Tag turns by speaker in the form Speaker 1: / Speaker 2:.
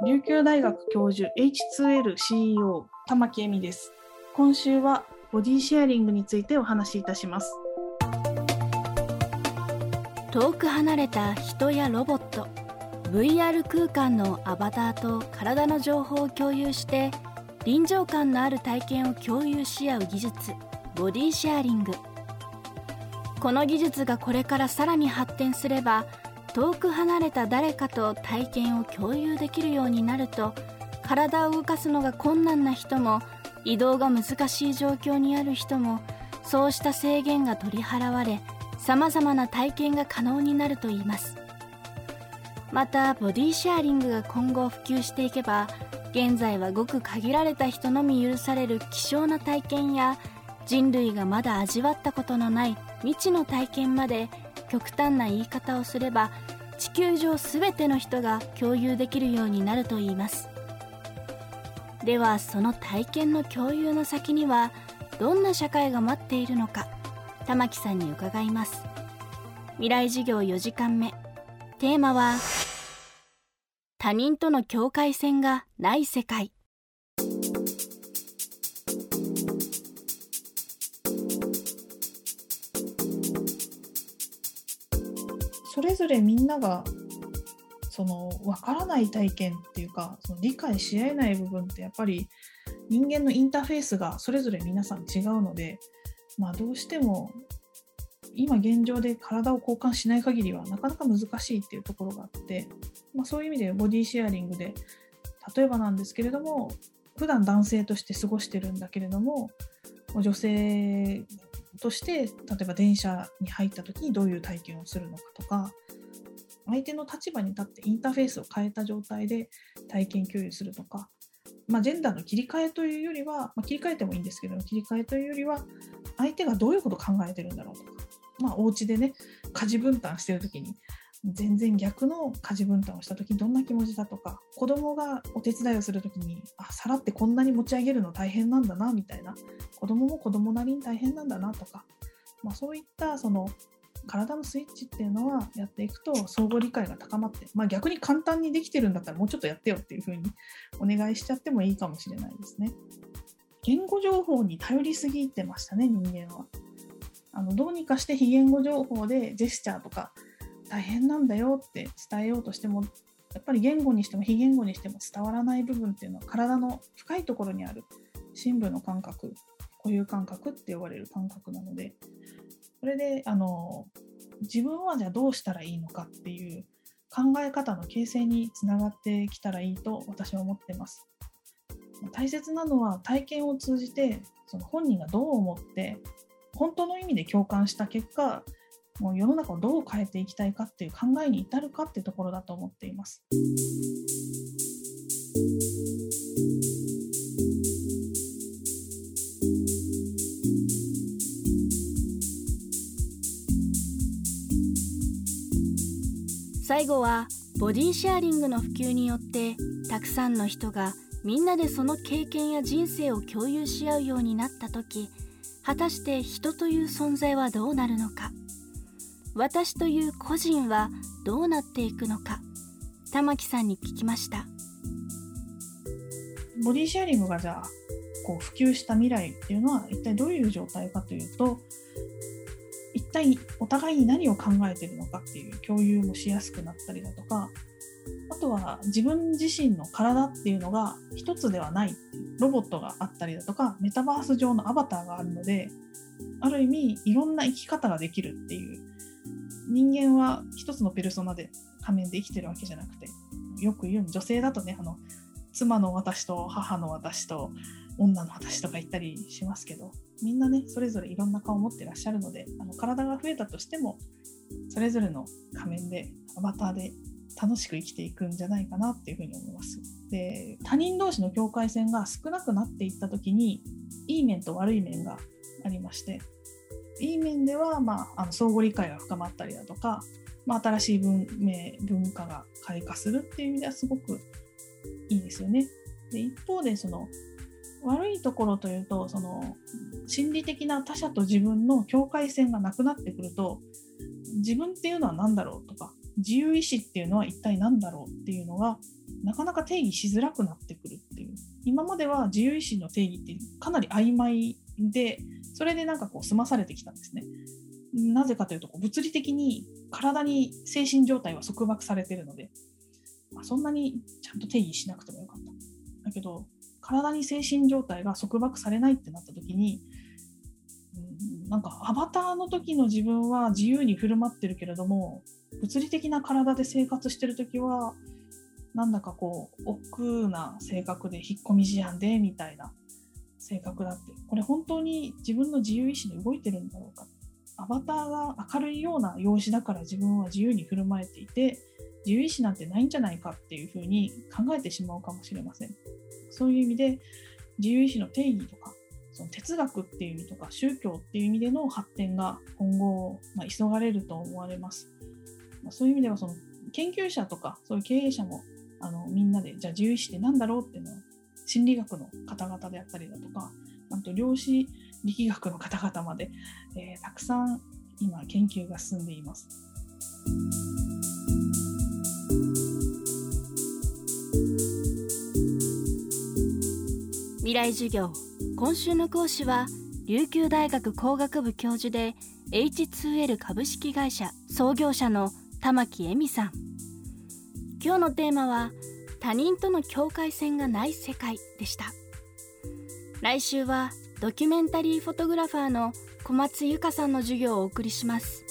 Speaker 1: 琉球大学教授 H2L CEO 玉木恵美です。今週はボディシェアリングについてお話しいたします。
Speaker 2: 遠く離れた人やロボット VR 空間のアバターと体の情報を共有して臨場感のある体験を共有し合う技術ボディシェアリングこの技術がこれからさらに発展すれば遠く離れた誰かと体験を共有できるようになると体を動かすのが困難な人も移動が難しい状況にある人もそうした制限が取り払われ様々な体験が可能になるといいます。またボディシェアリングが今後普及していけば現在はごく限られた人のみ許される希少な体験や人類がまだ味わったことのない未知の体験まで極端な言い方をすれば地球上全ての人が共有できるようになるといいます。ではその体験の共有の先にはどんな社会が待っているのか玉木さんに伺います。未来授業4時間目。テーマは他人との境界線がない世界。
Speaker 1: それぞれみんながその分からない体験っていうかその理解し合えない部分ってやっぱり人間のインターフェースがそれぞれ皆さん違うので、まあ、どうしても今現状で体を交換しない限りはなかなか難しいっていうところがあって、まあ、そういう意味でボディシェアリングで例えばなんですけれども普段男性として過ごしてるんだけれども女性として例えば電車に入った時にどういう体験をするのかとか相手の立場に立ってインターフェースを変えた状態で体験共有するとか、まあ、ジェンダーの切り替えというよりは、まあ、切り替えてもいいんですけど切り替えというよりは相手がどういうことを考えてるんだろうとか、まあ、お家でね家事分担してる時に全然逆の家事分担をした時どんな気持ちだとか子供がお手伝いをする時にあ皿ってこんなに持ち上げるの大変なんだなみたいな子供も子供なりに大変なんだなとか、まあ、そういったその体のスイッチっていうのはやっていくと相互理解が高まって、まあ、逆に簡単にできてるんだったらもうちょっとやってよっていうふうにお願いしちゃってもいいかもしれないですね。言語情報に頼りすぎてましたね人間は。あのどうにかして非言語情報でジェスチャーとか大変なんだよって伝えようとしてもやっぱり言語にしても非言語にしても伝わらない部分っていうのは体の深いところにある深部の感覚固有感覚って呼ばれる感覚なのでそれであの自分はじゃあどうしたらいいのかっていう考え方の形成につながってきたらいいと私は思ってます。大切なのは体験を通じてその本人がどう思って本当の意味で共感した結果もう世の中をどう変えていきたいかっていう考えに至るかっていうところだと思っています。
Speaker 2: 最後はボディシェアリングの普及によってたくさんの人がみんなでその経験や人生を共有し合うようになった時果たして人という存在はどうなるのか私という個人はどうなっていくのか玉木さんに聞きました。
Speaker 1: ボディシェアリングがじゃあこう普及した未来っていうのは一体どういう状態かというと一体お互いに何を考えてるのかっていう共有もしやすくなったりだとかあとは自分自身の体っていうのが一つではないロボットがあったりだとかメタバース上のアバターがあるのである意味いろんな生き方ができるっていう人間は一つのペルソナで仮面で生きてるわけじゃなくてよく言う女性だとねあの妻の私と母の私と女の私とか言ったりしますけどみんなねそれぞれいろんな顔を持ってらっしゃるのであの体が増えたとしてもそれぞれの仮面でアバターで楽しく生きていくんじゃないかなっていうふうに思います。で他人同士の境界線が少なくなっていった時にいい面と悪い面がありましていい面では、まあ、あの相互理解が深まったりだとか、まあ、新しい文明文化が開花するっていう意味ではすごくいいですよね。で一方でその悪いところというとその心理的な他者と自分の境界線がなくなってくると自分っていうのは何だろうとか自由意志っていうのは一体何だろうっていうのがなかなか定義しづらくなってくるっていう今までは自由意志の定義ってかなり曖昧でそれでなんかこう済まされてきたんですね。なぜかというとこう物理的に体に精神状態は束縛されてるので、まあ、そんなにちゃんと定義しなくてもよかった。だけど体に精神状態が束縛されないってなった時にうんなんかアバターの時の自分は自由に振る舞ってるけれども物理的な体で生活してる時はなんだかこう億劫な性格で引っ込み思案でみたいな性格だって。これ本当に自分の自由意志で動いてるんだろうか。アバターが明るいような容姿だから自分は自由に振る舞えていて自由意志なんてないんじゃないかっていうふうに考えてしまうかもしれません。そういう意味で自由意志の定義とかその哲学っていう意味とか宗教っていう意味での発展が今後、まあ、急がれると思われます。まあ、そういう意味ではその研究者とかそういう経営者もあのみんなでじゃあ自由意志って何だろうっていうのを心理学の方々であったりだとかあと量子力学の方々まで、えー、たくさん今研究が進んでいます。
Speaker 2: 未来授業今週の講師は琉球大学工学部教授で H2L 株式会社創業者の玉木恵美さん今日のテーマは他人との境界線がない世界でした来週はドキュメンタリーフォトグラファーの小松由香さんの授業をお送りします。